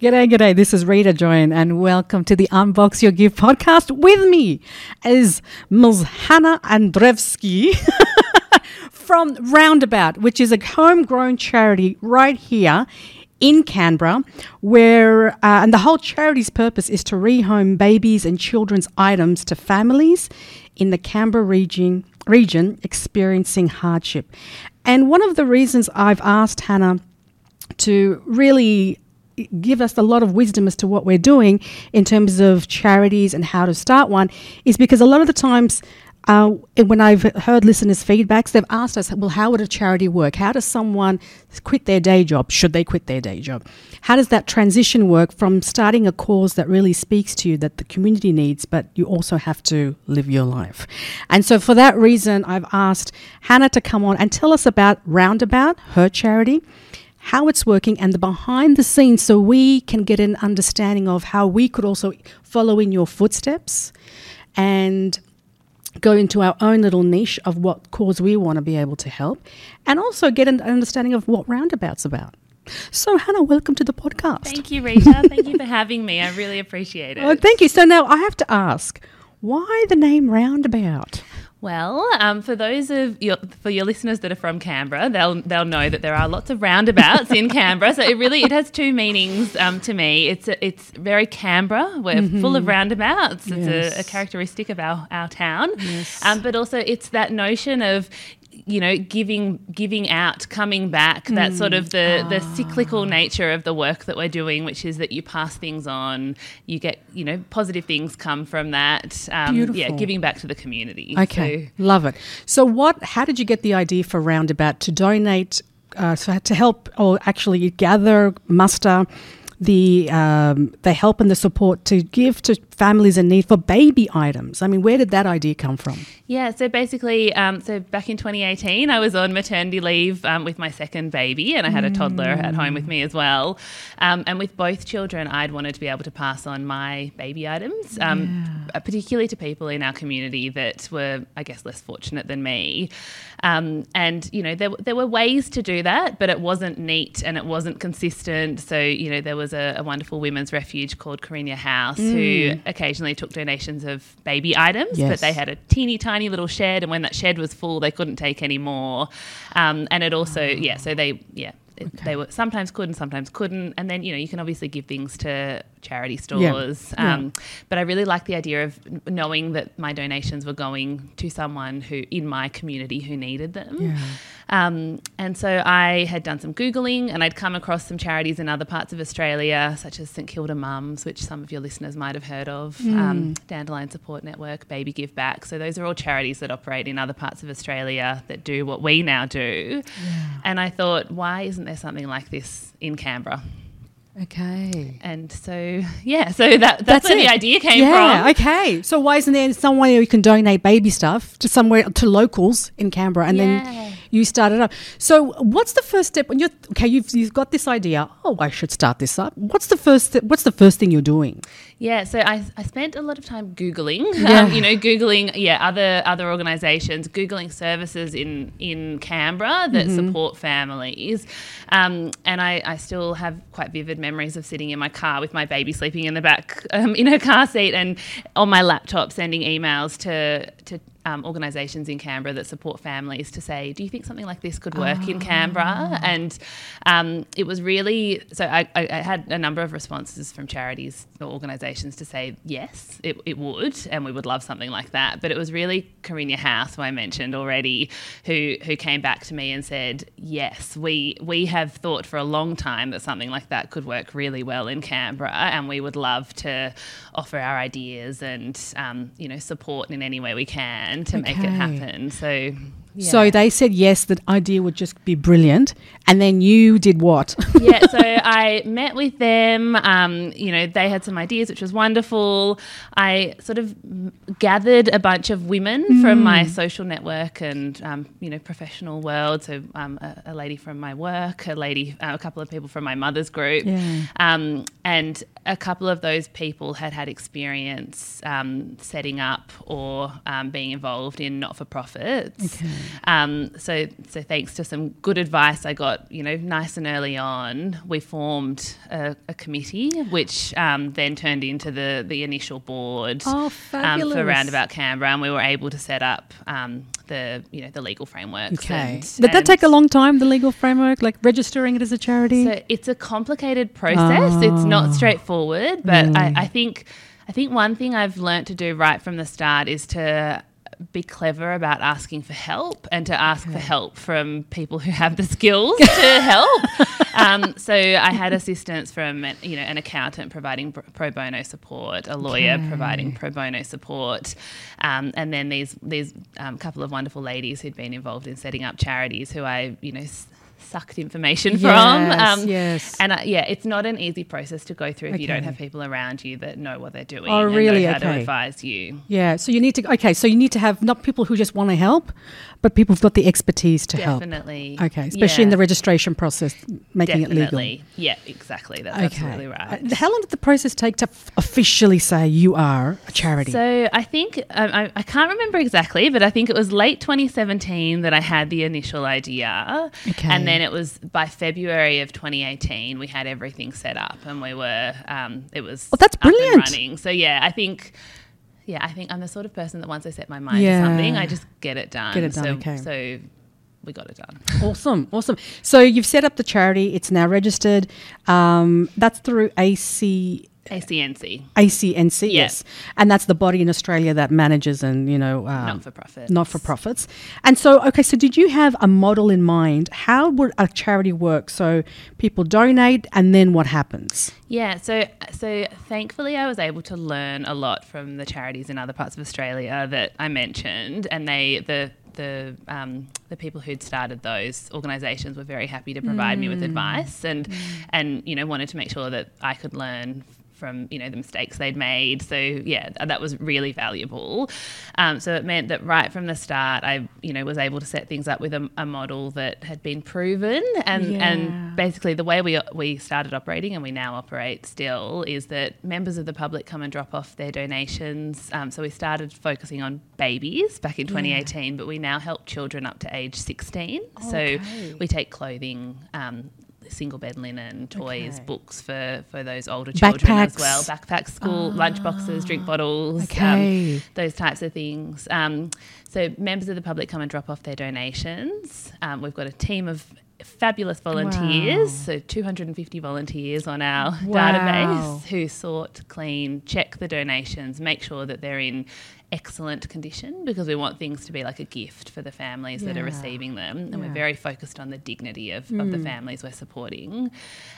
G'day, g'day. This is Rita Join, and welcome to the Unbox Your Gift podcast. With me is Ms. Hannah Andrevsky from Roundabout, which is a homegrown charity right here in Canberra, where uh, and the whole charity's purpose is to rehome babies and children's items to families in the Canberra region region experiencing hardship. And one of the reasons I've asked Hannah to really give us a lot of wisdom as to what we're doing in terms of charities and how to start one is because a lot of the times uh, when I've heard listeners' feedbacks, they've asked us, well, how would a charity work? How does someone quit their day job? Should they quit their day job? How does that transition work from starting a cause that really speaks to you that the community needs, but you also have to live your life? And so, for that reason, I've asked Hannah to come on and tell us about Roundabout, her charity how it's working and the behind the scenes so we can get an understanding of how we could also follow in your footsteps and go into our own little niche of what cause we want to be able to help and also get an understanding of what roundabout's about. So hannah welcome to the podcast. Thank you rita. Thank you for having me. I really appreciate it. Oh thank you. So now i have to ask why the name roundabout well, um, for those of your for your listeners that are from Canberra, they'll they'll know that there are lots of roundabouts in Canberra. So it really it has two meanings um, to me. It's a, it's very Canberra. We're mm-hmm. full of roundabouts. It's yes. a, a, characteristic of our our town. Yes. Um, but also it's that notion of you know giving giving out coming back mm. that sort of the the ah. cyclical nature of the work that we're doing which is that you pass things on you get you know positive things come from that um, Beautiful. yeah giving back to the community okay so. love it so what how did you get the idea for roundabout to donate uh, so to help or actually gather muster the um, the help and the support to give to families in need for baby items. I mean, where did that idea come from? Yeah, so basically, um, so back in 2018, I was on maternity leave um, with my second baby, and I had a toddler mm. at home with me as well. Um, and with both children, I'd wanted to be able to pass on my baby items, um, yeah. particularly to people in our community that were, I guess, less fortunate than me. Um, and you know, there there were ways to do that, but it wasn't neat and it wasn't consistent. So you know, there was a, a wonderful women's refuge called Carina House mm. who occasionally took donations of baby items, yes. but they had a teeny tiny little shed, and when that shed was full, they couldn't take any more. Um, and it also, oh. yeah, so they, yeah, Okay. they were sometimes could and sometimes couldn't. And then you know you can obviously give things to charity stores. Yeah. Um, yeah. But I really like the idea of knowing that my donations were going to someone who in my community who needed them. Yeah. Um, and so I had done some Googling and I'd come across some charities in other parts of Australia, such as St Kilda Mums, which some of your listeners might have heard of, mm. um, Dandelion Support Network, Baby Give Back. So those are all charities that operate in other parts of Australia that do what we now do. Yeah. And I thought, why isn't there something like this in Canberra? Okay. And so, yeah, so that, that's, that's where it. the idea came from. yeah, from. Okay. So why isn't there some way you can donate baby stuff to somewhere to locals in Canberra and yeah. then you started up. So what's the first step when you're okay? You've you've got this idea. Oh, I should start this up. What's the first? What's the first thing you're doing? Yeah, so I, I spent a lot of time googling. Yeah. Um, you know, googling yeah other other organisations, googling services in in Canberra that mm-hmm. support families, um, and I, I still have quite vivid memories of sitting in my car with my baby sleeping in the back um, in her car seat and on my laptop sending emails to to um, organisations in Canberra that support families to say, do you think something like this could work oh. in Canberra? Ah. And um, it was really so I, I, had a number of responses from charities or organisations to say yes, it, it, would, and we would love something like that. But it was really Carina House, who I mentioned already, who who came back to me and said, yes, we we have thought for a long time that something like that could work really well in Canberra, and we would love to offer our ideas and um, you know support in any way we can plan to okay. make it happen. So yeah. So they said yes, the idea would just be brilliant. And then you did what? yeah, so I met with them. Um, you know, they had some ideas, which was wonderful. I sort of gathered a bunch of women mm. from my social network and, um, you know, professional world. So um, a, a, lady from my work, a lady, uh, a couple of people from my mother's group. Yeah. Um, and a couple of those people had had experience um, setting up or um, being involved in not for profits. Okay. Um, so, so thanks to some good advice I got, you know, nice and early on, we formed a, a committee, which um, then turned into the the initial board Oh, um, for Roundabout Canberra, and we were able to set up um, the you know the legal framework. Okay. and- Did that take a long time, the legal framework, like registering it as a charity? so it's a complicated process. It's Ah. not straightforward, but Really? I, I think I think one thing I've learnt to do right from the start is to be clever about asking for help and to ask for help from people who have the skills to help. Um, so I had assistance from you know an accountant providing pro- pro bono support, a lawyer Okay. providing pro bono support, um, and then these these um, couple of wonderful ladies who'd been involved in setting up charities who I you know. Sucked information from Yes, um, yes. and uh, yeah, it's not an easy process to go through if you don't have people around you that know what they're doing Oh, and really? how to Okay. advise you. yeah. So you need to, okay, so you need to have not people who just want to help, but people who've got the expertise to help. Definitely. Okay, especially in Yeah, the registration process, making it legal. Yeah, exactly. That's absolutely right. Uh, How long did the process take to f- officially say you are a charity? So I think um, I, I can't remember exactly, but I think it was late 2017 that I had the initial idea, Okay. and then it was by February of 2018 we had everything set up, and we were um, it was Oh, that's up and brilliant. running. So yeah, I think. Yeah, I think I'm the sort of person that once I set my mind Yeah. to something, I just get it done. Get it done, So, okay. so we got it done. awesome, awesome. So you've set up the charity. It's now registered. Um, that's through AC. ACNC, ACNC, Yeah. yes, and that's the body in Australia that manages and you know um, not for profit. not for profits. And so, okay, so did you have a model in mind? How would a charity work? So people donate, and then what happens? Yeah, so so thankfully I was able to learn a lot from the charities in other parts of Australia that I mentioned, and they the the um, the people who'd started those organisations were very happy to provide me with advice and and you know wanted to make sure that I could learn from you know the mistakes they'd made. So yeah, that was really valuable. Um, so it meant that right from the start, I you know was able to set things up with a, a model that had been proven, and Yeah. and basically the way we we started operating and we now operate still is that members of the public come and drop off their donations. Um, so we started focusing on babies back in 2018, but we now help children up to age 16. Okay. So we take clothing. Um, Single bed linen, toys, Okay. books for, for those older children as Backpacks. well. Backpacks, school lunch boxes, drink bottles, Okay. um, those types of things. Um, so members of the public come and drop off their donations. Um, we've got a team of fabulous volunteers, Wow. so 250 volunteers on our Wow. database who sort, clean, check the donations, make sure that they're in excellent condition because we want things to be like a gift for the families that are receiving them. And Yeah. we're very focused on the dignity of, of the families we're supporting.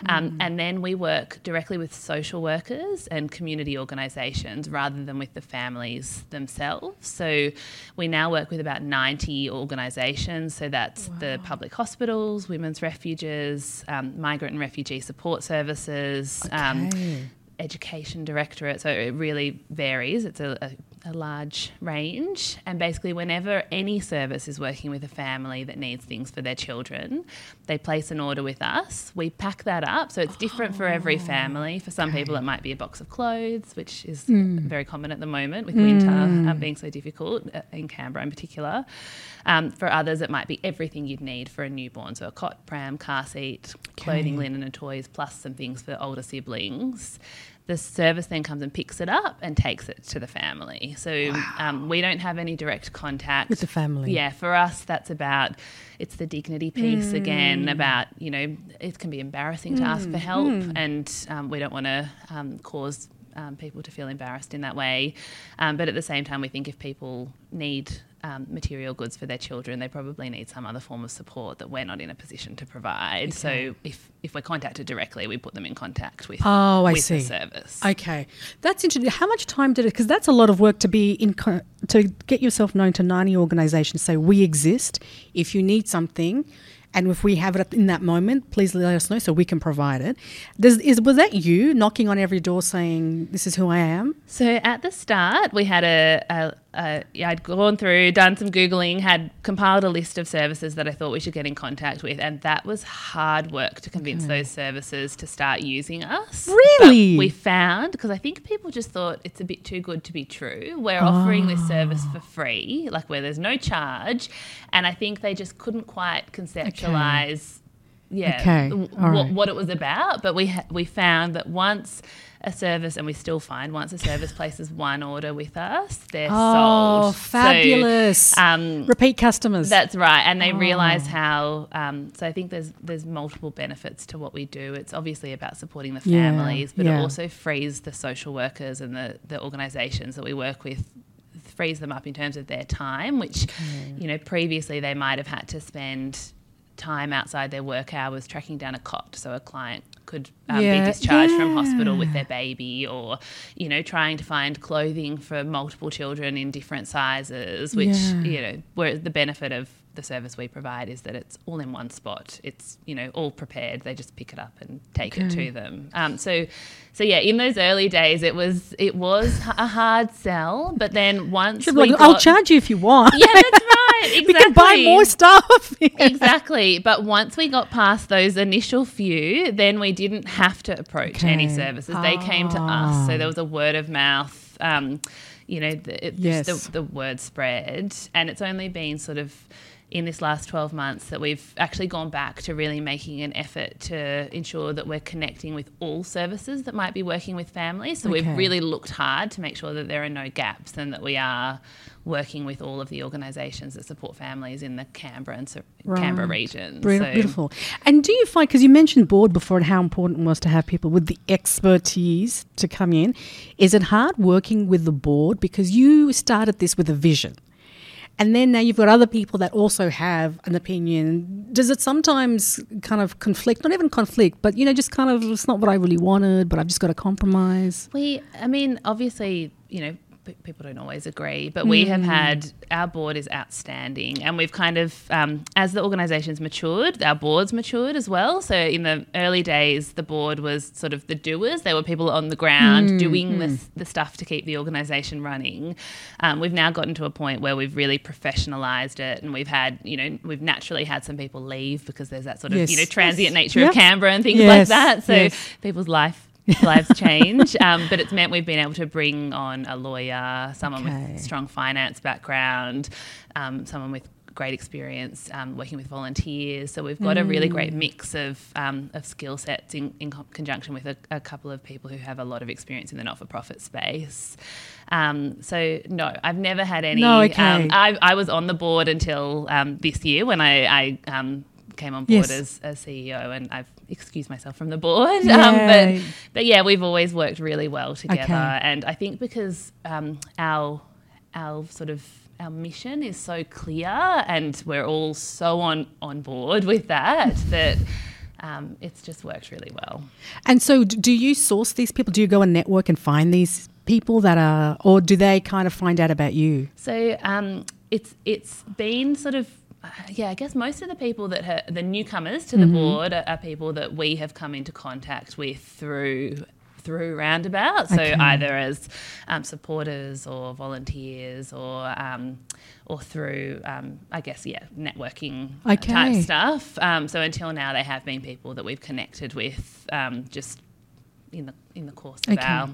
Um, And then we work directly with social workers and community organisations rather than with the families themselves. So we now work with about 90 organisations. So that's the public hospitals, women's refuges, um, migrant and refugee support services. Um, education directorate, so it really varies. It's a, a, a large range. And basically, whenever any service is working with a family that needs things for their children, they place an order with us. We pack that up. So it's different for every family. For some people, it might be a box of clothes, which is very common at the moment with winter um, being so difficult uh, in Canberra in particular. Um, for others, it might be everything you'd need for a newborn. So a cot, pram, car seat, clothing, Okay. linen, and toys, plus some things for older siblings. The service then comes and picks it up and takes it to the family. So um, we don't have any direct contact With the family. Yeah, for us, that's about it's the dignity piece again. About you know, it can be embarrassing to ask for help, and um, we don't want to um, cause um, people to feel embarrassed in that way. Um, but at the same time, we think if people need um, material goods for their children, they probably need some other form of support that we're not in a position to provide. So if if we're contacted directly, we put them in contact with Oh, I with see. the service. Okay, that's interesting. How much time did it? Because that's a lot of work to be in co- to get yourself known to ninety organisations. Say we exist. If you need something, and if we have it in that moment, please let us know so we can provide it. Does, is was that you knocking on every door saying this is who I am? So at the start, we had a, a, uh, yeah, I'd gone through, done some Googling, had compiled a list of services that I thought we should get in contact with. And that was hard work to convince those services to start using us. Really? But we found, because I think people just thought it's a bit too good to be true, we're offering this service for free, like where there's no charge. And I think they just couldn't quite conceptualize. Yeah, Okay, w- what, right. what it was about, but we ha- we found that once a service, and we still find once a service places one order with us, they're Oh, sold. So, fabulous. um, Repeat customers. that's right, and they Oh. realise how. Um, so I think there's there's multiple benefits to what we do. It's obviously about supporting the Yeah, families, but yeah. it also frees the social workers and the the organisations that we work with. Frees them up in terms of their time, which you know previously they might have had to spend time outside their work hours tracking down a cot so a client could um, Yeah, be discharged from hospital with their baby or you know trying to find clothing for multiple children in different sizes which Yeah. you know where the benefit of the service we provide is that it's all in one spot. It's you know all prepared. They just pick it up and take it to them. Um, so so yeah in those early days it was it was a hard sell but then once Should be we like, I'll charge you if you want. yeah that's right exactly we can buy more stuff. exactly. But once we got past those initial few, then we didn't have to approach any Okay. services. They came to us. So there was a word of mouth. Um, you know, the, it, Yes. the, the word spread, and it's only been sort of in this last 12 months that we've actually gone back to really making an effort to ensure that we're connecting with all services that might be working with families. So Okay. we've really looked hard to make sure that there are no gaps and that we are working with all of the organisations that support families in the Canberra and sur- Canberra region. So- Beautiful. And do you find, because you mentioned board before and how important it was to have people with the expertise to come in, is it hard working with the board? Because you started this with a vision. And then now you've got other people that also have an opinion. Does it sometimes kind of conflict? Not even conflict, but you know, just kind of it's not what I really wanted, but I've just got to compromise. We, I mean, obviously, you know, people don't always agree, but we have had our board is outstanding, and we've kind of, um, as the organisation's matured, our board's matured as well. So in the early days, the board was sort of the doers; they were people on the ground doing the, the stuff to keep the organisation running. Um, we've now gotten to a point where we've really professionalised it, and we've had, you know, we've naturally had some people leave because there's that sort of, you know, transient nature Yep. of Canberra and things Yes, like that. So yes. people's life lives change. Um, but it's meant we've been able to bring on a lawyer, someone Okay. with strong finance background, um, someone with great experience um, working with volunteers. So we've got a really Mm. great mix of, um, of skill sets in, in co- conjunction with a, a couple of people who have a lot of experience in the not for profit space. Um, so no, I've never had any. No, okay. um, I, I was on the board until um, this year when I, I um, came on board Yes. as, as CEO, and I've excused myself from the board. Um, but but yeah, we've always worked really well together, Okay. and I think because um, our our sort of our mission is so clear, and we're all so on on board with that that. Um, it's just worked really well. And so, do you source these people? Do you go and network and find these people that are, or do they kind of find out about you? So um, it's it's been sort of yeah, I guess most of the people that ha- the newcomers to the board are, are people that we have come into contact with through through roundabout. So Okay. either as um, supporters or volunteers or um, or through um, I guess yeah networking uh, Okay. type stuff. Um, so until now, they have been people that we've connected with um, just in the in the course of Okay. our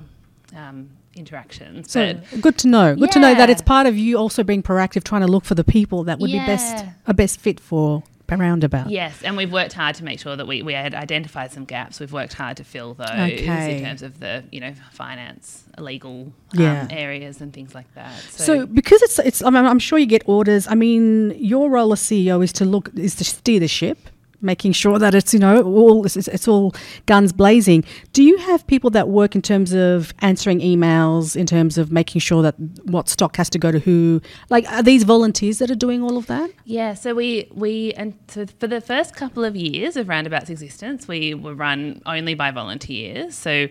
um, interactions. So but good to know. Good to know that it's part of you also being proactive, trying to look for the people that would be best a best fit for roundabout. Yes, and we've worked hard to make sure that we, we had identified some gaps. We've worked hard to fill those Okay. in terms of the you know finance, legal Yeah. um, areas and things like that. So, So, because it's it's, I mean, I'm sure you get orders. I mean, your role as CEO is to look is to steer the ship, making sure that it's you know all it's, it's all guns blazing. Do you have people that work in terms of answering emails, in terms of making sure that what stock has to go to who? Like, are these volunteers that are doing all of that? yeah, so we we and so for the first couple of years of Roundabout's existence, we were run only by volunteers. So.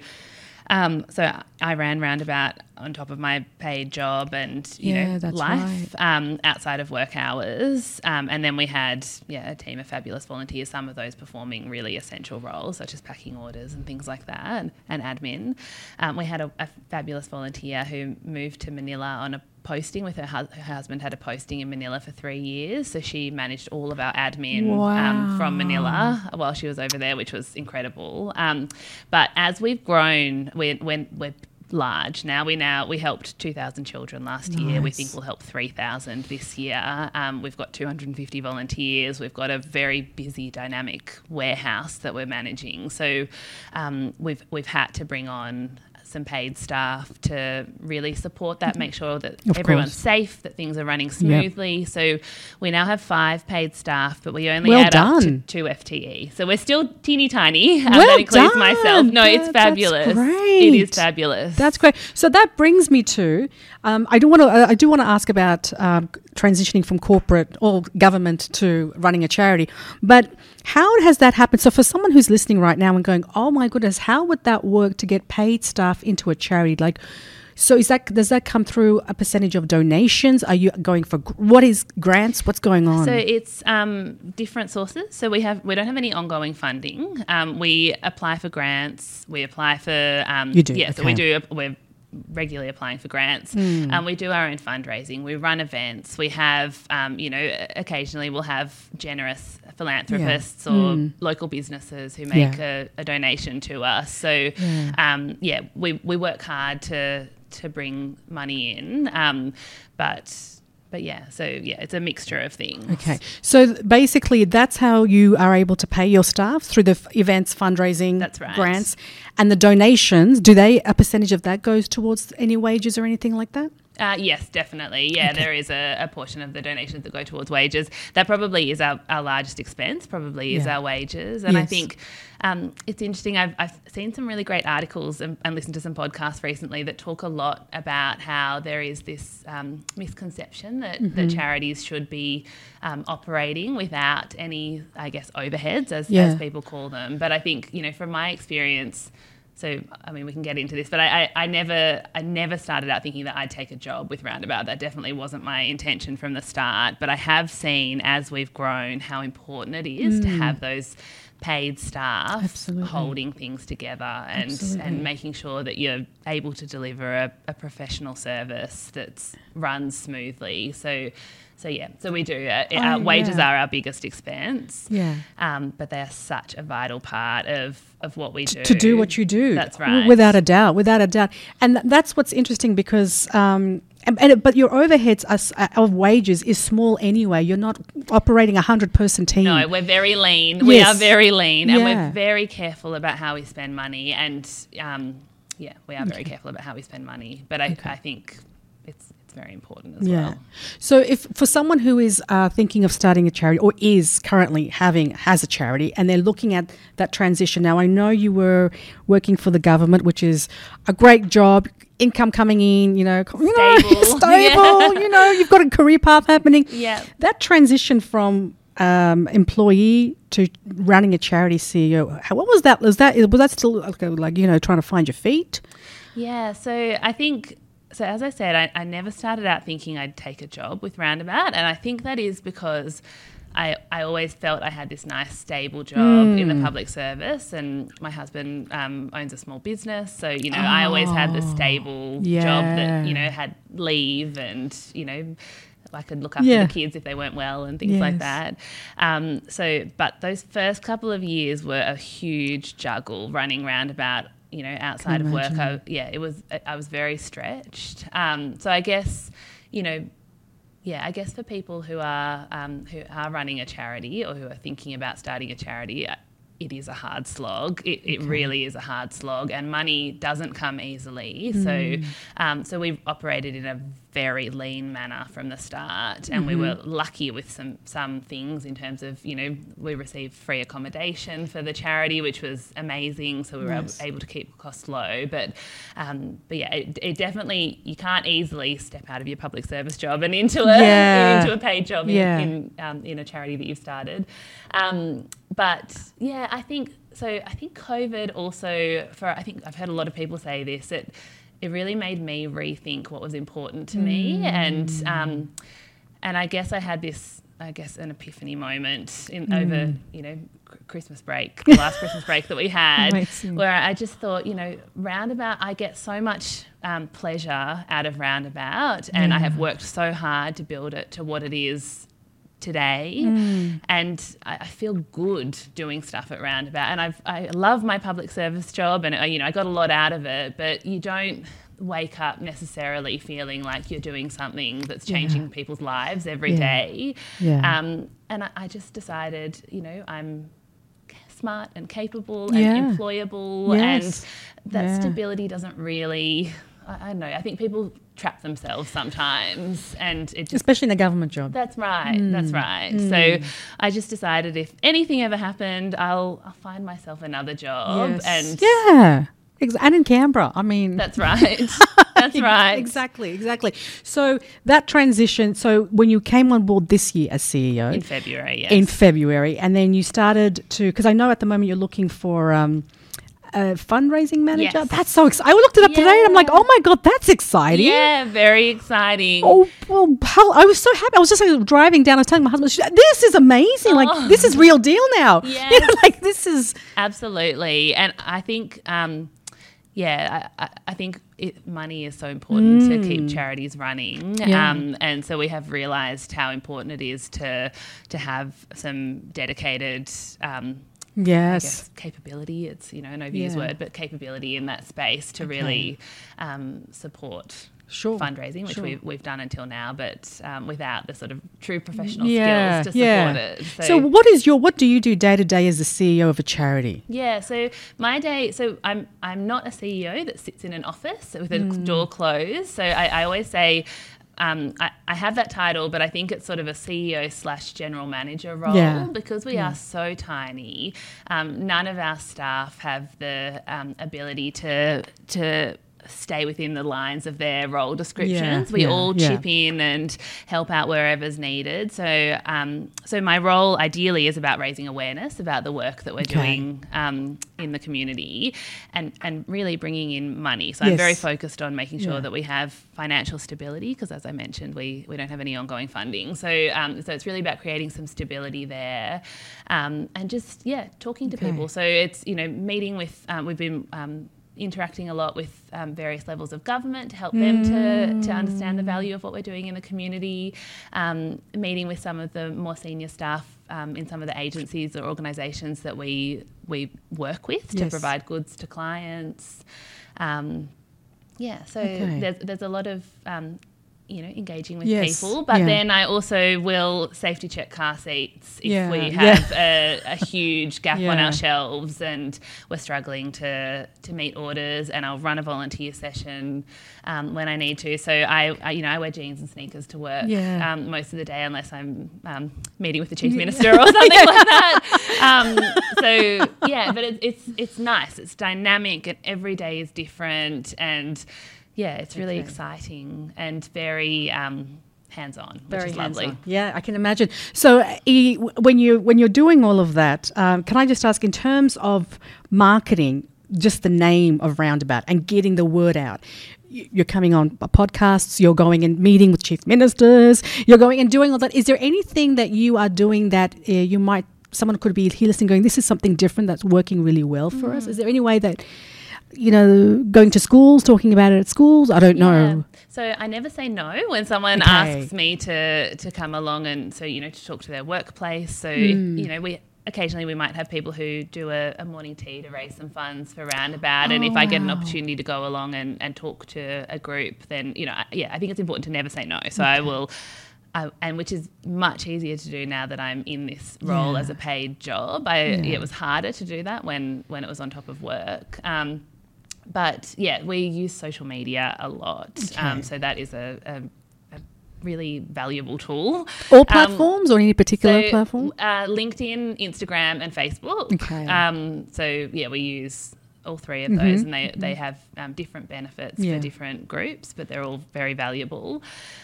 Um, so I ran Roundabout on top of my paid job and you Yeah, know life um, outside of work hours, um, and then we had yeah a team of fabulous volunteers. Some of those performing really essential roles such as packing orders and things like that, and, and admin. Um, we had a, a fabulous volunteer who moved to Manila on a posting with her, hu- her husband had a posting in Manila for three years, so she managed all of our admin Wow. um, from Manila while she was over there, which was incredible. Um, but as we've grown, we're, we're, we're large now. We now we helped 2,000 children last year. We think we'll help 3,000 this year. Um, we've got 250 volunteers. We've got a very busy, dynamic warehouse that we're managing. So um, we've we've had to bring on some paid staff to really support that, make sure that Of everyone's course. safe, that things are running smoothly. So we now have five paid staff, but we only Well add up to two FTE. So we're still teeny tiny. Um, Well that includes done. myself. No, That- it's fabulous. It is fabulous. That's great. So that brings me to um, I do want to I do want to ask about um, transitioning from corporate or government to running a charity, but how has that happened? So for someone who's listening right now and going, "Oh my goodness, how would that work to get paid staff into a charity?" Like, so is that does that come through a percentage of donations? Are you going for what is grants? What's going on? So it's um, different sources. So we have we don't have any ongoing funding. Um, we apply for grants. We apply for um, You do, yeah. So we do. We're regularly applying for grants. Hmm. Um, we do our own fundraising. We run events. We have um, you know occasionally we'll have generous philanthropists or local businesses who make. Yeah. a, a donation to us. So um, yeah, we we work hard to to bring money in, um, but. But yeah, so yeah, it's a mixture of things. Okay. So basically, that's how you are able to pay your staff through the f- events, fundraising, That's right. grants, and the donations. Do they a percentage of that goes towards any wages or anything like that? Uh, yes, definitely. Yeah, there is a, a portion of the donations that go towards wages. That probably is our, our largest expense, probably is Yeah. our wages. And I think um, it's interesting. I've, I've seen some really great articles and, and listened to some podcasts recently that talk a lot about how there is this um, misconception that, Mm-hmm. that charities should be um, operating without any, I guess, overheads, as, Yeah. as people call them. But I think, you know, from my experience, so I mean we can get into this, but I, I, I never I never started out thinking that I'd take a job with Roundabout. That definitely wasn't my intention from the start. But I have seen as we've grown how important it is to mm. have those paid staff. Absolutely. holding things together and Absolutely. and making sure that you're able to deliver a, a professional service that's runs smoothly. So so yeah, so we do. Uh, our Oh, wages yeah. are our biggest expense Yeah. um, but they are such a vital part of, of what we do. To do what you do. That's right. Without a doubt. Without a doubt. And th- that's what's interesting because. Um, and, and, but your overheads are, uh, of wages is small anyway. You're not operating a hundred person team. No, we're very lean. We are very lean, and we're very careful about how we spend money. And um, yeah, we are very careful about how we spend money. But I, I think it's very important as Yeah. well. So, if for someone who is uh, thinking of starting a charity or is currently having has a charity and they're looking at that transition now, I know you were working for the government, which is a great job, income coming in, you know, you know, Stable. stable. You know, you've got a career path happening. Yeah. That transition from um, employee to running a charity CEO, how, what was that? Was that was that still like, like you know trying to find your feet? Yeah, so I think so as I said, I, I never started out thinking I'd take a job with Roundabout, and I think that is because I I always felt I had this nice stable job in the public service, and my husband um, owns a small business, so you know I always had the stable job that you know had leave and you know. I could look after Yeah. the kids if they weren't well and things like that. Um, so, but those first couple of years were a huge juggle running roundabout, you know, outside of work. I, yeah, it was, I was very stretched. Um, so I guess, you know, yeah, I guess for people who are um, who are running a charity or who are thinking about starting a charity, uh, it is a hard slog. It, it really is a hard slog, and money doesn't come easily. So, um, so we've operated in a very lean manner from the start, and we were lucky with some some things in terms of you know we received free accommodation for the charity, which was amazing. So we were Nice. able, able to keep costs low, but um, but yeah, it, it definitely you can't easily step out of your public service job and into a Yeah. into a paid job in, Yeah. in um, in a charity that you've started. Um, but yeah, I think so. I think COVID also for I think I've heard a lot of people say this it it really made me rethink what was important to me and um, and I guess I had this I guess, an epiphany moment Mm. over, you know, Christmas break, the last Christmas break that we had, Amazing. where I just thought, you know, roundabout, I get so much um, pleasure out of roundabout, and I have worked so hard to build it to what it is today Mm. and I, I feel good doing stuff at roundabout and I've, i love my public service job and uh, you know i got a lot out of it but you don't wake up necessarily feeling like you're doing something that's changing people's lives every Yeah. day. Yeah. um, and I, I just decided you know i'm smart and capable and Yeah. employable Yes. and that Yeah. stability doesn't really I, I don't know i think people trap themselves sometimes and it just Especially in a government job. that's right. That's right. So I just decided if anything ever happened, I'll I'll find myself another job, Yes. and yeah. And in Canberra. I mean, that's right. that's right. Exactly, exactly. So that transition. So when you came on board this year as CEO In February, yes. in February, and then you started to because I know at the moment you're looking for. Um, a fundraising manager. Yes. That's so exciting. I looked it up today and I'm like, oh my God, that's exciting. yeah, very exciting. Oh, well, hell, I was so happy. I was just like, driving down. I was telling my husband, "This is amazing! Like, Oh. this is real deal now. You know, like this is Absolutely. And I think, um, yeah, I, I- think it, money is so important to keep charities running. Mm. Yeah. Um, and so we have realised how important it is to to have some dedicated. Um, yes, guess capability. It's you know an overused Yeah. word, but capability in that space to really um, support Sure, fundraising, which sure. we've, we've done until now, but um, without the sort of true professional yeah, skills to yeah. support it. So, what is your what do you do day to day as the CEO of a charity? Yeah, so my day, so I'm I'm not a CEO that sits in an office with a Hmm. door closed. So I, I always say. Um, I, I have that title, but I think it's sort of a CEO slash general manager role Yeah. because we are so tiny. Um, none of our staff have the um, ability to to stay within the lines of their role descriptions. we yeah, all yeah. chip in and help out wherever's needed. So, um, so my role ideally is about raising awareness about the work that we're Okay. doing um, in the community, and and really bringing in money. So I'm very focused on making sure Yeah. that we have financial stability because, as I mentioned, we we don't have any ongoing funding. So um, so it's really about creating some stability there, um, and just yeah, talking to Okay. people. So it's you know meeting with um, we've been. Interacting a lot with um, various levels of government to help them to, to understand the value of what we're doing in the community, um, meeting with some of the more senior staff um, in some of the agencies or organisations that we we work with to provide goods to clients. Um, yeah, so Okay. there's there's a lot of um, you know engaging with Yes, people, but yeah. then I also will safety check car seats if Yeah, we yeah. have a, a huge gap on our shelves and we're struggling to to meet orders, and I'll run a volunteer session um, when I need to. So I, I you know I wear jeans and sneakers to work Yeah. um, most of the day unless I'm um, meeting with the chief minister or something like that. Um, so yeah, but it, it's it's nice. It's dynamic, and every day is different, and yeah, it's really Okay. exciting and very um, hands-on, which is lovely. hands-on. Yeah, I can imagine. So, e, when you when you're doing all of that, um, can I just ask, in terms of marketing, just the name of Roundabout and getting the word out? You're coming on podcasts. You're going and meeting with chief ministers. You're going and doing all that. Is there anything that you are doing that uh, you might someone could be here listening, going, "This is something different that's working really well for us"? Is there any way that you know, going to schools, talking about it at schools? I don't know. Yeah. So I never say no when someone Okay. asks me to to come along and so you know to talk to their workplace. So Hmm. you know we occasionally we might have people who do a, a morning tea to raise some funds for roundabout and if I get an opportunity to go along and, and talk to a group then you know I- yeah I think it's important to never say no so I will I, and which is much easier to do now that I'm in this role Yeah. as a paid job I Yeah. it was harder to do that when when it was on top of work um, but yeah, we use social media a lot. Um, so that is a, a, really valuable tool. All Um, platforms or any particular so, platform? Uh, LinkedIn, Instagram, and Facebook. Okay. Um, so yeah, we use all three of those, and they, they have um, different benefits Yeah. for different groups, but they're all very valuable.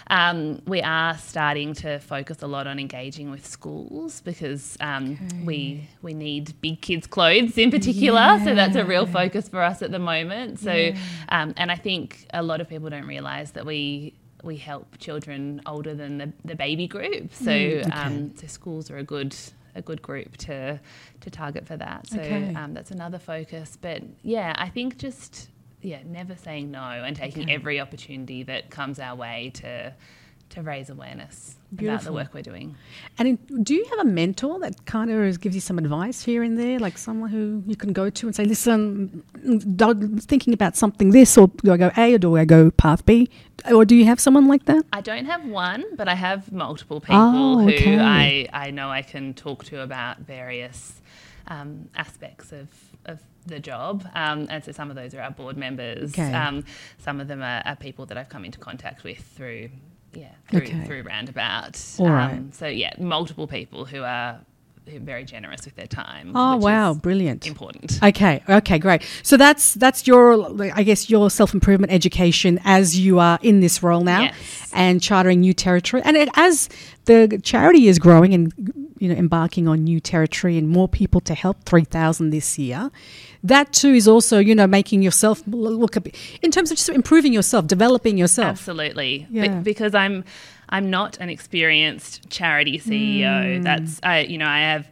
Um, we are starting to focus a lot on engaging with schools because um, we we need big kids' clothes in particular. So that's a real focus for us at the moment. So, um, and I think a lot of people don't realise that we we help children older than the, the baby group. So Mm, okay. um, so schools are a good a good group to to target for that. So Okay. um, that's another focus. But yeah, I think just yeah, never saying no and taking Okay. every opportunity that comes our way to to raise awareness about the work we're doing. And in, do you have a mentor that kind of gives you some advice here and there, like someone who you can go to and say, "Listen, I'm thinking about something this, or do I go A or do I go path B?" Or do you have someone like that? I don't have one, but I have multiple people Oh, okay. who I, I know I can talk to about various um, aspects of, of the job. Um, and so some of those are our board members. Okay. Um, some of them are, are people that I've come into contact with through, yeah, through, Okay. through Roundabout. All right. Um, so yeah, multiple people who are, who are very generous with their time. Oh which wow, is brilliant. important. Okay, okay, great. So that's that's your, I guess, your self improvement education as you are in this role now, Yes. and chartering new territory. And it, as the charity is growing and you know embarking on new territory and more people to help, three thousand this year. That too is also you know making yourself look a bit in terms of just improving yourself, developing yourself. Absolutely, Be- Yeah. because I'm I'm not an experienced charity CEO. Mm. That's I you know I have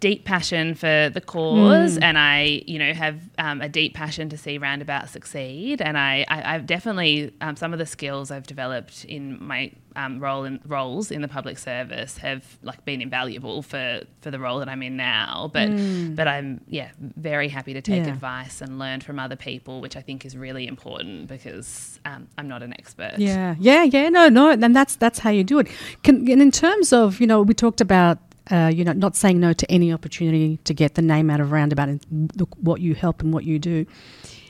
deep passion for the cause, Mm. and I you know have um, a deep passion to see Roundabout succeed. And I, I I've definitely um, some of the skills I've developed in my um, role in roles in the public service have like been invaluable for for the role that I'm in now. But but I'm yeah very happy to take Mm. Yeah. advice and learn from other people, which I think is really important because um, I'm not an expert. Yeah, yeah, yeah. No, no, and that's that's how you do it. Can, and in terms of you know, we talked about uh, you know not saying no to any opportunity to get the name out of Roundabout and look what you help and what you do.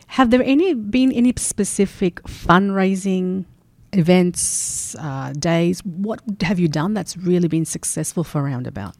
Have there any been any specific fundraising events, uh, days? What have you done that's really been successful for Roundabout?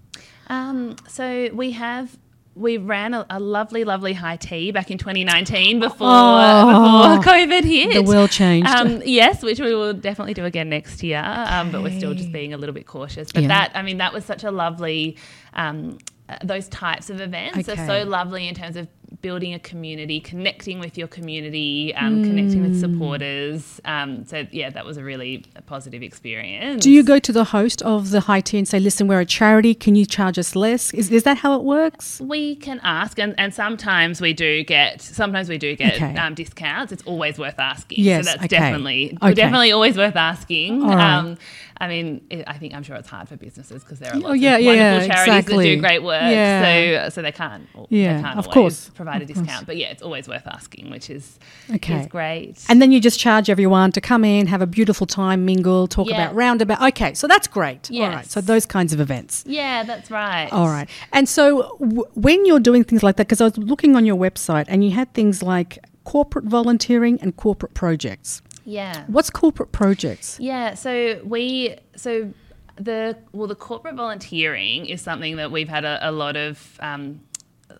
Um, so we have we ran a, a lovely, lovely high tea back in 2019 before Oh, before COVID hit. The world changed. Um, yes, which we will definitely do again next year, um, but we're still just being a little bit cautious. But Yeah. that, I mean, that was such a lovely, um, uh, those types of events Okay. are so lovely in terms of building a community, connecting with your community, um, connecting with supporters. Um, so yeah, that was a really positive experience. do you go to the host of the high tea and say, "Listen, we're a charity. Can you charge us less?" Is is that how it works? We can ask, and, and sometimes we do get sometimes we do get Okay. um, discounts. It's always worth asking. Yes, so that's okay. definitely Okay. definitely always worth asking. Right. Um, I mean, it, I think I'm sure it's hard for businesses because there are lots Oh, yeah, of yeah, wonderful yeah, charities exactly. that do great work. Yeah. So so they can't Yeah, they can't of course, provide a discount. But yeah, it's always worth asking, which is Okay. is great. And then you just charge everyone to come in, have a beautiful time, mingle, talk Yeah. about roundabout. Okay, so that's great. All right. So those kinds of events. yeah, that's right. All right. And so w- when you're doing things like that, because I was looking on your website and you had things like corporate volunteering and corporate projects. Yeah. What's corporate projects? Yeah, so we so the well the corporate volunteering is something that we've had a, a lot of um,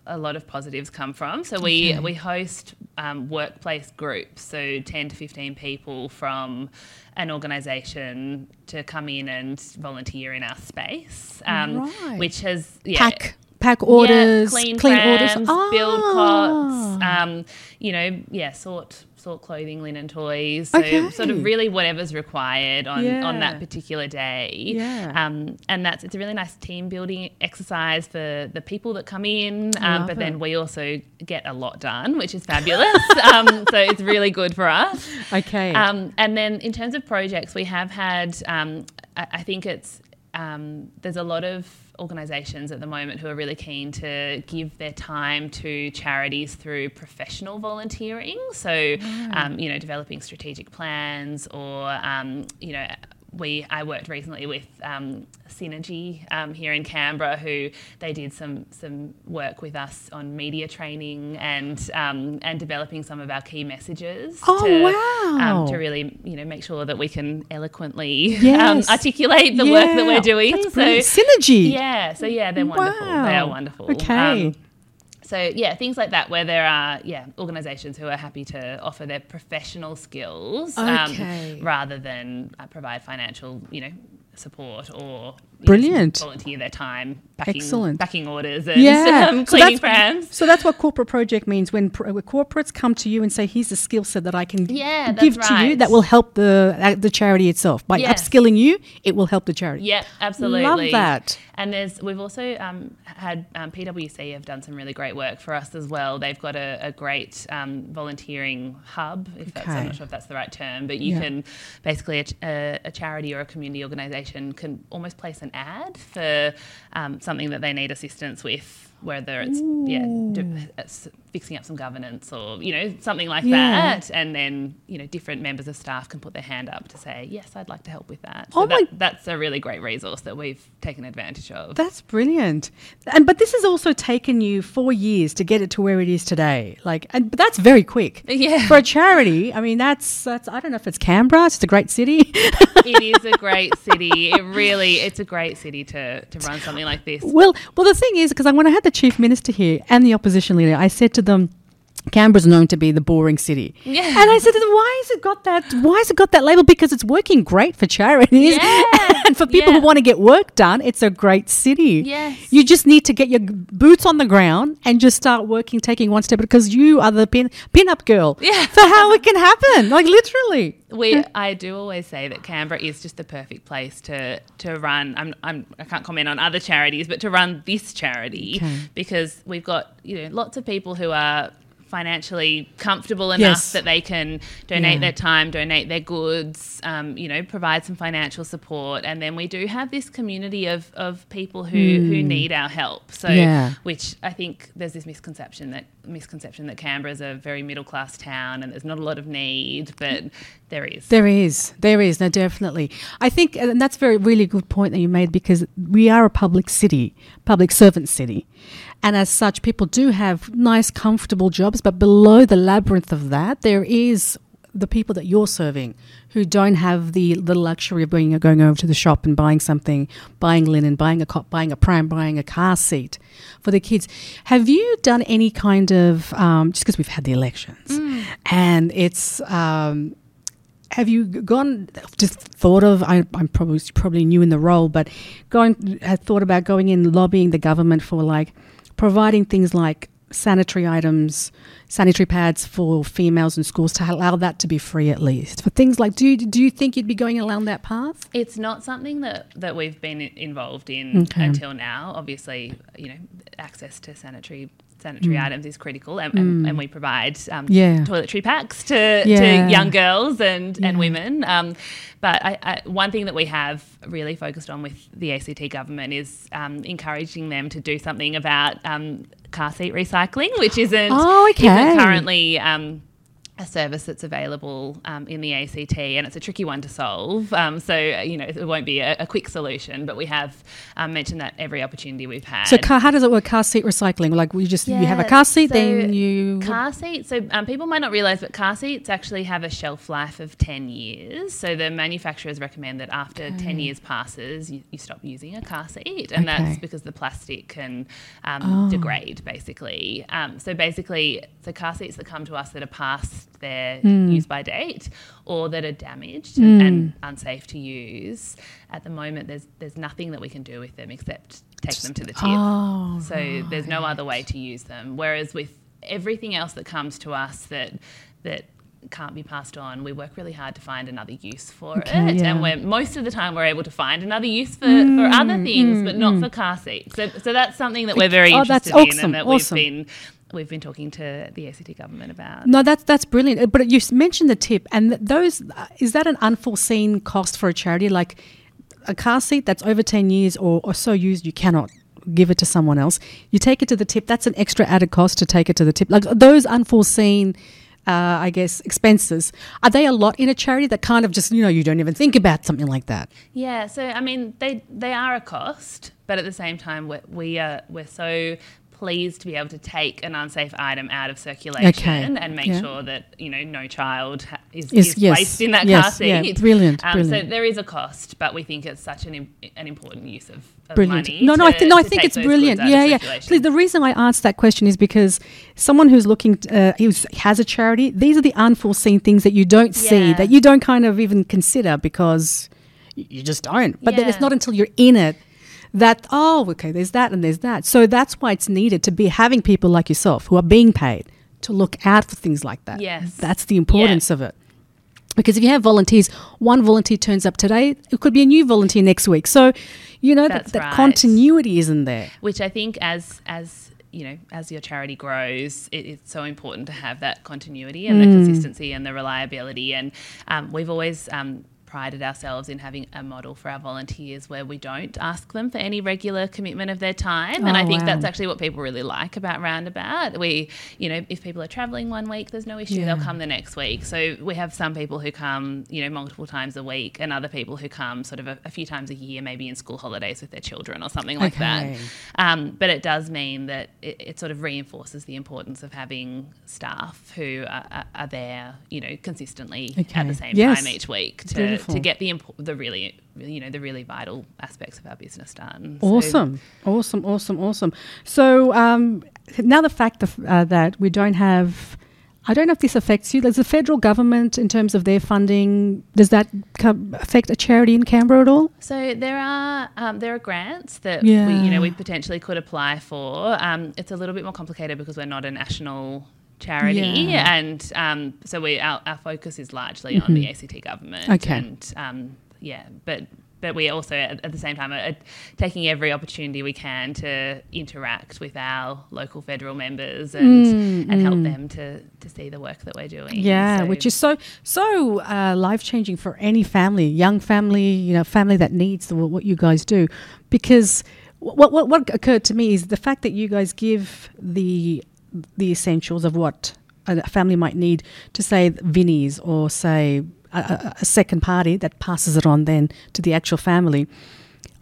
a lot of positives come from. So we Okay. we host um, workplace groups, so ten to fifteen people from an organisation to come in and volunteer in our space, um, Right. which has yeah, Pack pack orders, yeah, clean, orders. prams, build Ah. cots, um, you know, yeah, sort sort clothing, linen toys. So sort of really whatever's required on, on that particular day. Yeah. Um, and that's it's a really nice team building exercise for the people that come in. Um, but then we also get a lot done, which is fabulous. um, so it's really good for us. Okay. Um, and then in terms of projects, we have had, um, I, I think it's, um, there's a lot of organisations at the moment who are really keen to give their time to charities through professional volunteering. So, um, you know, developing strategic plans or, um, you know, we I worked recently with um, Synergy um, here in Canberra, who they did some some work with us on media training and um, and developing some of our key messages. Oh, to, wow. Um, to really you know make sure that we can eloquently Yes. um, articulate the work that we're doing. that's so brilliant. Synergy. yeah, so yeah, they're wonderful. They are wonderful. Okay. Um, so yeah, things like that where there are yeah organisations who are happy to offer their professional skills Okay. um, rather than uh, provide financial you know support or know, Brilliant. volunteer their time backing, Excellent. backing orders and Yeah. um, So cleaning that's- prams. So that's what corporate project means when, pr- when corporates come to you and say, "Here's a skill set that I can Yeah, give to you that will help the uh, the charity itself by Yes. upskilling you. It will help the charity." Yeah, absolutely. Love that. And there's we've also um, had um, PwC have done some really great work for us as well. They've got a, a great um, volunteering hub. If that's, I'm not sure if that's the right term, but you Yeah. can basically a, a, a charity or a community organisation can almost place an ad for um, something that they need assistance with. Whether it's yeah, do, it's fixing up some governance or you know something like Yeah. that, and then you know different members of staff can put their hand up to say yes, I'd like to help with that. Oh that, my- that's a really great resource that we've taken advantage of. That's brilliant. And but this has also taken you four years to get it to where it is today. Like, and but that's very quick. Yeah. For a charity, I mean, that's that's. I don't know if it's Canberra. It's a great city. it is a great city. It really, it's a great city to, to run something like this. Well, well, the thing is, because when I had the chief minister here and the opposition leader, I said to them, Canberra's known to be the boring city. Yeah. And I said them, why has it got that? Why has it got that label? Because it's working great for charities Yeah. and for people Yeah. who want to get work done. It's a great city. Yes. You just need to get your boots on the ground and just start working, taking one step because you are the pin pin up girl. Yeah. For how it can happen, like literally. We, I do always say that Canberra is just the perfect place to to run. I'm, I'm, I can't comment on other charities, but to run this charity Okay. because we've got you know lots of people who are financially comfortable enough Yes. that they can donate Yeah. their time, donate their goods, um, you know, provide some financial support, and then we do have this community of, of people who, who need our help. So, Hmm. Yeah. which I think there's this misconception that misconception that Canberra is a very middle class town and there's not a lot of need, but there is. There is, there is, no, definitely. I think, and that's a very really good point that you made because we are a public city, public servant city, and as such, people do have nice, comfortable jobs. But below the labyrinth of that, there is the people that you're serving who don't have the the luxury of being going over to the shop and buying something, buying linen, buying a cot, buying a pram, buying a car seat for the kids. Have you done any kind of um, just because we've had the elections and it's um, have you gone just thought of I, i'm probably probably new in the role but going had thought about going in lobbying the government for like providing things like sanitary items sanitary pads for females in schools to allow that to be free at least for things like do you, do you think you'd be going along that path It's not something that, that we've been involved in Okay. until now. Obviously, you know, access to sanitary sanitary items is critical, and, and, and we provide um, Mm. Yeah. toiletry packs to, Yeah. to young girls and, Yeah. and women. Um, but I, I, one thing that we have really focused on with the ACT government is um, encouraging them to do something about um, car seat recycling, which isn't, Oh, okay. isn't currently. A service that's available um, in the ACT, and it's a tricky one to solve. Um, so you know it won't be a, a quick solution, but we have um, mentioned that every opportunity we've had. so car, how does it work car seat recycling like we just you have a car seat so then you car seat. So um, people might not realize, but car seats actually have a shelf life of ten years. So the manufacturers recommend that after ten years passes, you, you stop using a car seat, and Okay. that's because the plastic can um, Oh. degrade, basically. Um, so basically, the car seats that come to us that are past their Hmm. use by date or that are damaged and unsafe to use, at the moment there's there's nothing that we can do with them except take them to the tip. oh So there's no other way to use them. Whereas with everything else that comes to us that that can't be passed on, we work really hard to find another use for Okay, it. yeah. And we're most of the time we're able to find another use for, for other things, but not for car seats. So, so that's something that we're very Oh, interested in awesome, and that awesome. we've been we've been talking to the ACT government about. No, that's that's brilliant. Uh, But you mentioned the tip, and those uh, is that an unforeseen cost for a charity? Like a car seat that's over ten years or, or so used, you cannot give it to someone else. You take it to the tip. That's an extra added cost to take it to the tip. Like those unforeseen. Uh, I guess expenses are they a lot in a charity that kind of just you know you don't even think about something like that. Yeah, so I mean, they they are a cost, but at the same time, we're, we are we're so pleased to be able to take an unsafe item out of circulation Okay, and make yeah. sure that you know no child is, Is- is yes, placed in that yes, car seat. yeah, brilliant, Um, brilliant. So there is a cost, but we think it's such an im- an important use of, of brilliant. money. No, no, I to- think no, I think it's brilliant. Yeah, yeah. Please, the reason I asked that question is because someone who's looking, uh, who's has a charity, these are the unforeseen things that you don't see, that you don't kind of even consider because you just don't. But then it's not until you're in it that oh okay there's that and there's that. So that's why it's needed to be having people like yourself who are being paid to look out for things like that. Yes. that's the importance of it. Because if you have volunteers one volunteer turns up today it could be a new volunteer next week. So you know that, That's that right. continuity isn't there. Which I think as as you know as your charity grows, it, it's so important to have that continuity and the consistency and the reliability. And um, we've always um, prided ourselves in having a model for our volunteers where we don't ask them for any regular commitment of their time. and Oh, I think wow. that's actually what people really like about Roundabout. We, you know, if people are traveling one week, there's no issue; Yeah. they'll come the next week. So we have some people who come, you know, multiple times a week, and other people who come sort of a, a few times a year, maybe in school holidays with their children or something like that. Um, but it does mean that it, it sort of reinforces the importance of having staff who are, are, are there, you know, consistently Okay. at the same Yes. time each week to. To get the impo- the really you know the really vital aspects of our business done. So- Awesome, awesome, awesome, awesome. So um, now the fact of, uh, that we don't have, I don't know if this affects you. Does the federal government, in terms of their funding, does that affect a charity in Canberra at all? So there are um, there are grants that Yeah. we, you know we potentially could apply for. Um, it's a little bit more complicated because we're not a national charity, Yeah. and um, so we our, our focus is largely on the ACT government. Mm-hmm. Okay. and um, yeah, but. But we also, at, at the same time, are, are taking every opportunity we can to interact with our local federal members and, and help them to, to see the work that we're doing. Mm, Yeah, So- which is so so uh, life changing for any family, young family, you know, family that needs the, what you guys do, because what, what what occurred to me is the fact that you guys give the the essentials of what a family might need to say Vinnie's or say a, a, second party that passes it on then to the actual family.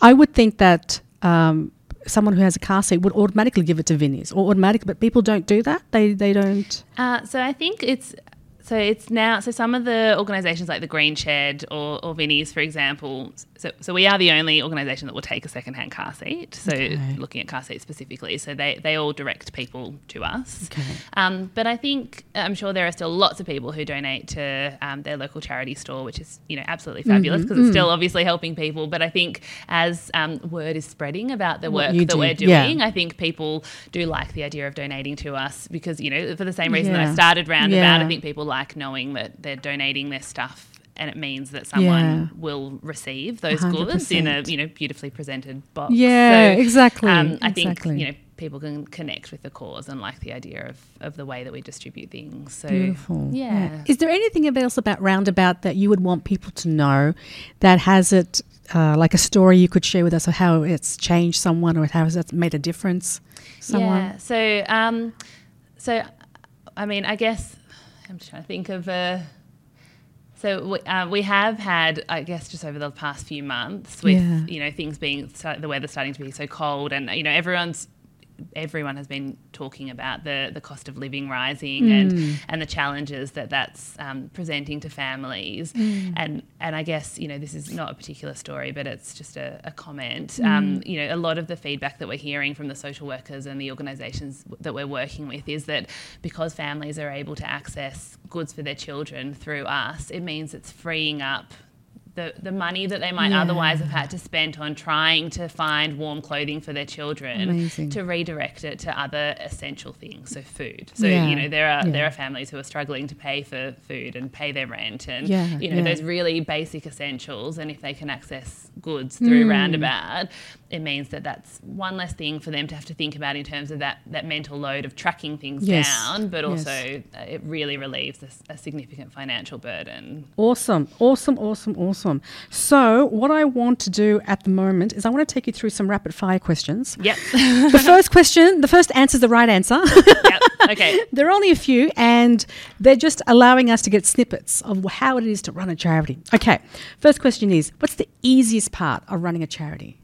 I would think that. Um, Someone who has a car seat would automatically give it to Vinnie's, or automatically, but people don't do that. They they don't. Uh, so I think it's so it's now so some of the organisations like the Green Shed or, or Vinnie's, for example. So, so we are the only organisation that will take a second-hand car seat. So Okay. looking at car seats specifically, so they they all direct people to us. Okay. Um, but I think I'm sure there are still lots of people who donate to um, their local charity store, which is you know absolutely fabulous because Mm-hmm. it's still obviously helping people. But I think as um, word is spreading about the work that do, we're yeah. doing, I think people do like the idea of donating to us because you know for the same reason that I started Roundabout, Yeah. I think people like knowing that they're donating their stuff. And it means that someone Yeah. will receive those goods in a you know beautifully presented box. Yeah, So, exactly. Um, I think exactly. you know people can connect with the cause and like the idea of, of the way that we distribute things. So Beautiful. Yeah. Is there anything else about Roundabout that you would want people to know that has it, uh, like a story you could share with us of how it's changed someone or how it's made a difference? Someone? Yeah. So, um, so I mean, I guess I'm just trying to think of a. So we, uh, we have had, I guess, just over the past few months, with Yeah. you know things being start, the weather starting to be so cold, and you know everyone's everyone has been talking about the the cost of living rising and and the challenges that that's um, presenting to families, and and I guess you know this is not a particular story, but it's just a, a comment. Um, you know, a lot of the feedback that we're hearing from the social workers and the organisations that we're working with is that because families are able to access goods for their children through us, it means it's freeing up the, the money that they might Yeah. otherwise have had to spend on trying to find warm clothing for their children Amazing. to redirect it to other essential things, so food. So Yeah. you know there are Yeah. there are families who are struggling to pay for food and pay their rent and you know those really basic essentials. And if they can access goods through Hmm. Roundabout, it means that that's one less thing for them to have to think about in terms of that that mental load of tracking things Yes. down, but also uh, it really relieves a significant financial burden. Awesome, awesome, awesome, awesome. So, what I want to do at the moment is I want to take you through some rapid fire questions. Yep. the first question, the first answer is the right answer. yep. Okay. there are only a few, and they're just allowing us to get snippets of how it is to run a charity. Okay, first question is What's the easiest part of running a charity?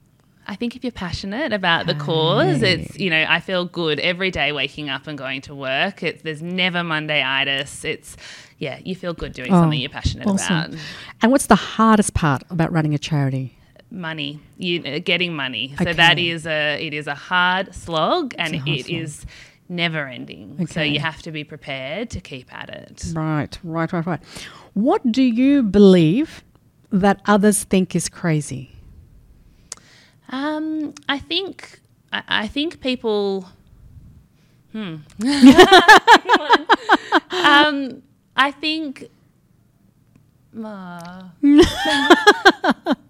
I think if you're passionate about the ah, cause, it's you know I feel good every day waking up and going to work. It's there's never Monday-itis. It's yeah, you feel good doing Oh, something you're passionate awesome. about. And what's the hardest part about running a charity? Money, you uh, getting money. So that is a it is a hard slog, and hard it slog. is never ending. So you have to be prepared to keep at it. Right, right, right, right. What do you believe that others think is crazy? Um, I think I, I think people. Hmm. um, I think. Uh,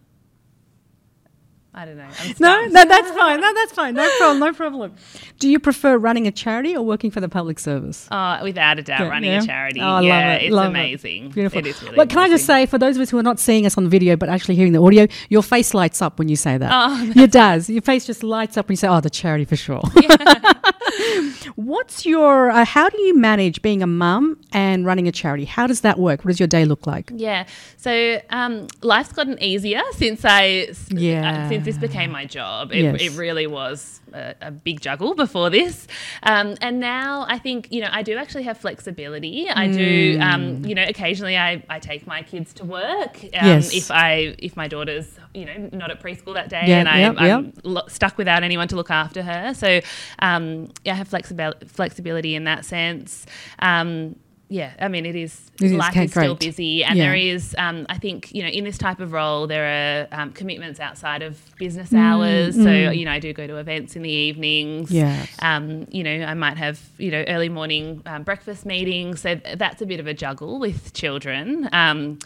I don't know. I'm No, no, that's fine. No, that's fine. No problem. No problem. Do you prefer running a charity or working for the public service? Oh, without a doubt, Yeah, running yeah. a charity. Oh, I love it, it's love it. amazing. Beautiful. It is really well, can I just say, for those of us who are not seeing us on the video but actually hearing the audio, your face lights up when you say that. Oh, it does. Your face just lights up when you say, "Oh, the charity for sure." What's your? Uh, how do you manage being a mum and running a charity? How does that work? What does your day look like? Yeah. So um, life's gotten easier since I, Yeah. uh, since this became my job. It, Yes. it really was a, a big juggle before this, um, and now I think you know I do actually have flexibility. I do um, you know occasionally I, I take my kids to work um, Yes. if I if my daughter's you know not at preschool that day Yeah, and I, I'm yep. lo- stuck without anyone to look after her. So um, yeah, I have flexibil- flexibility in that sense. Um, yeah, I mean, it is, It is, life okay, is still busy, and Yeah. there is, um, I think, you know, in this type of role, there are um, commitments outside of business hours. So, you know, I do go to events in the evenings. Mm, Yes. Um, you know, I might have, you know, early morning um, breakfast meetings. So that's a bit of a juggle with children. Um,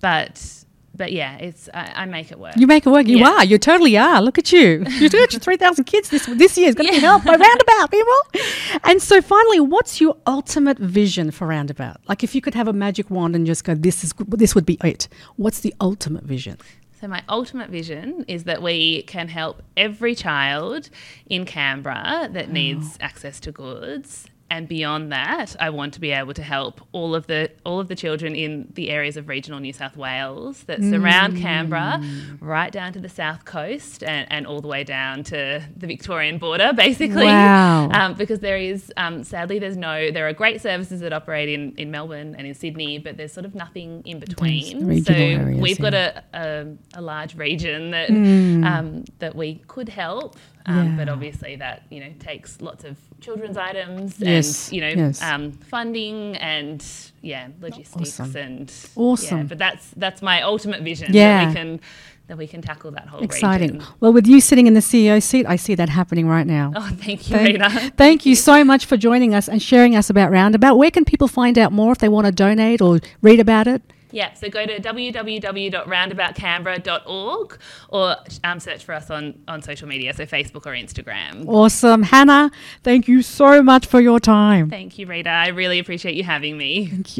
but, but yeah, it's I, I make it work. You make it work. You Yeah. are. You totally are. Look at you. You do actually three thousand kids this this year is going to be helped by Roundabout people. And so, finally, what's your ultimate vision for Roundabout? Like, if you could have a magic wand and just go, this is this would be it. What's the ultimate vision? So, my ultimate vision is that we can help every child in Canberra that oh. needs access to goods. And beyond that, I want to be able to help all of the all of the children in the areas of regional New South Wales that surround Canberra, right down to the south coast and, and all the way down to the Victorian border, basically. Wow. Um, because there is, um, sadly, there's no. There are great services that operate in, in Melbourne and in Sydney, but there's sort of nothing in between. So areas, we've got a, a, a large region that um, that we could help, um, Yeah. but obviously that you know takes lots of children's items Yes, and you know yes. um, funding and yeah logistics Awesome. and Awesome. Yeah, but that's that's my ultimate vision. Yeah. that we can that we can tackle that whole Exciting. region. Well, with you sitting in the CEO seat, I see that happening right now. Oh, thank you, Thank, Rita. thank you so much for joining us and sharing us about Roundabout. Where can people find out more if they want to donate or read about it? Yeah, so go to www.roundaboutcanberra.org or um, search for us on, on social media, so Facebook or Instagram. Awesome. Hannah, thank you so much for your time. Thank you, Rita. I really appreciate you having me. Thank you.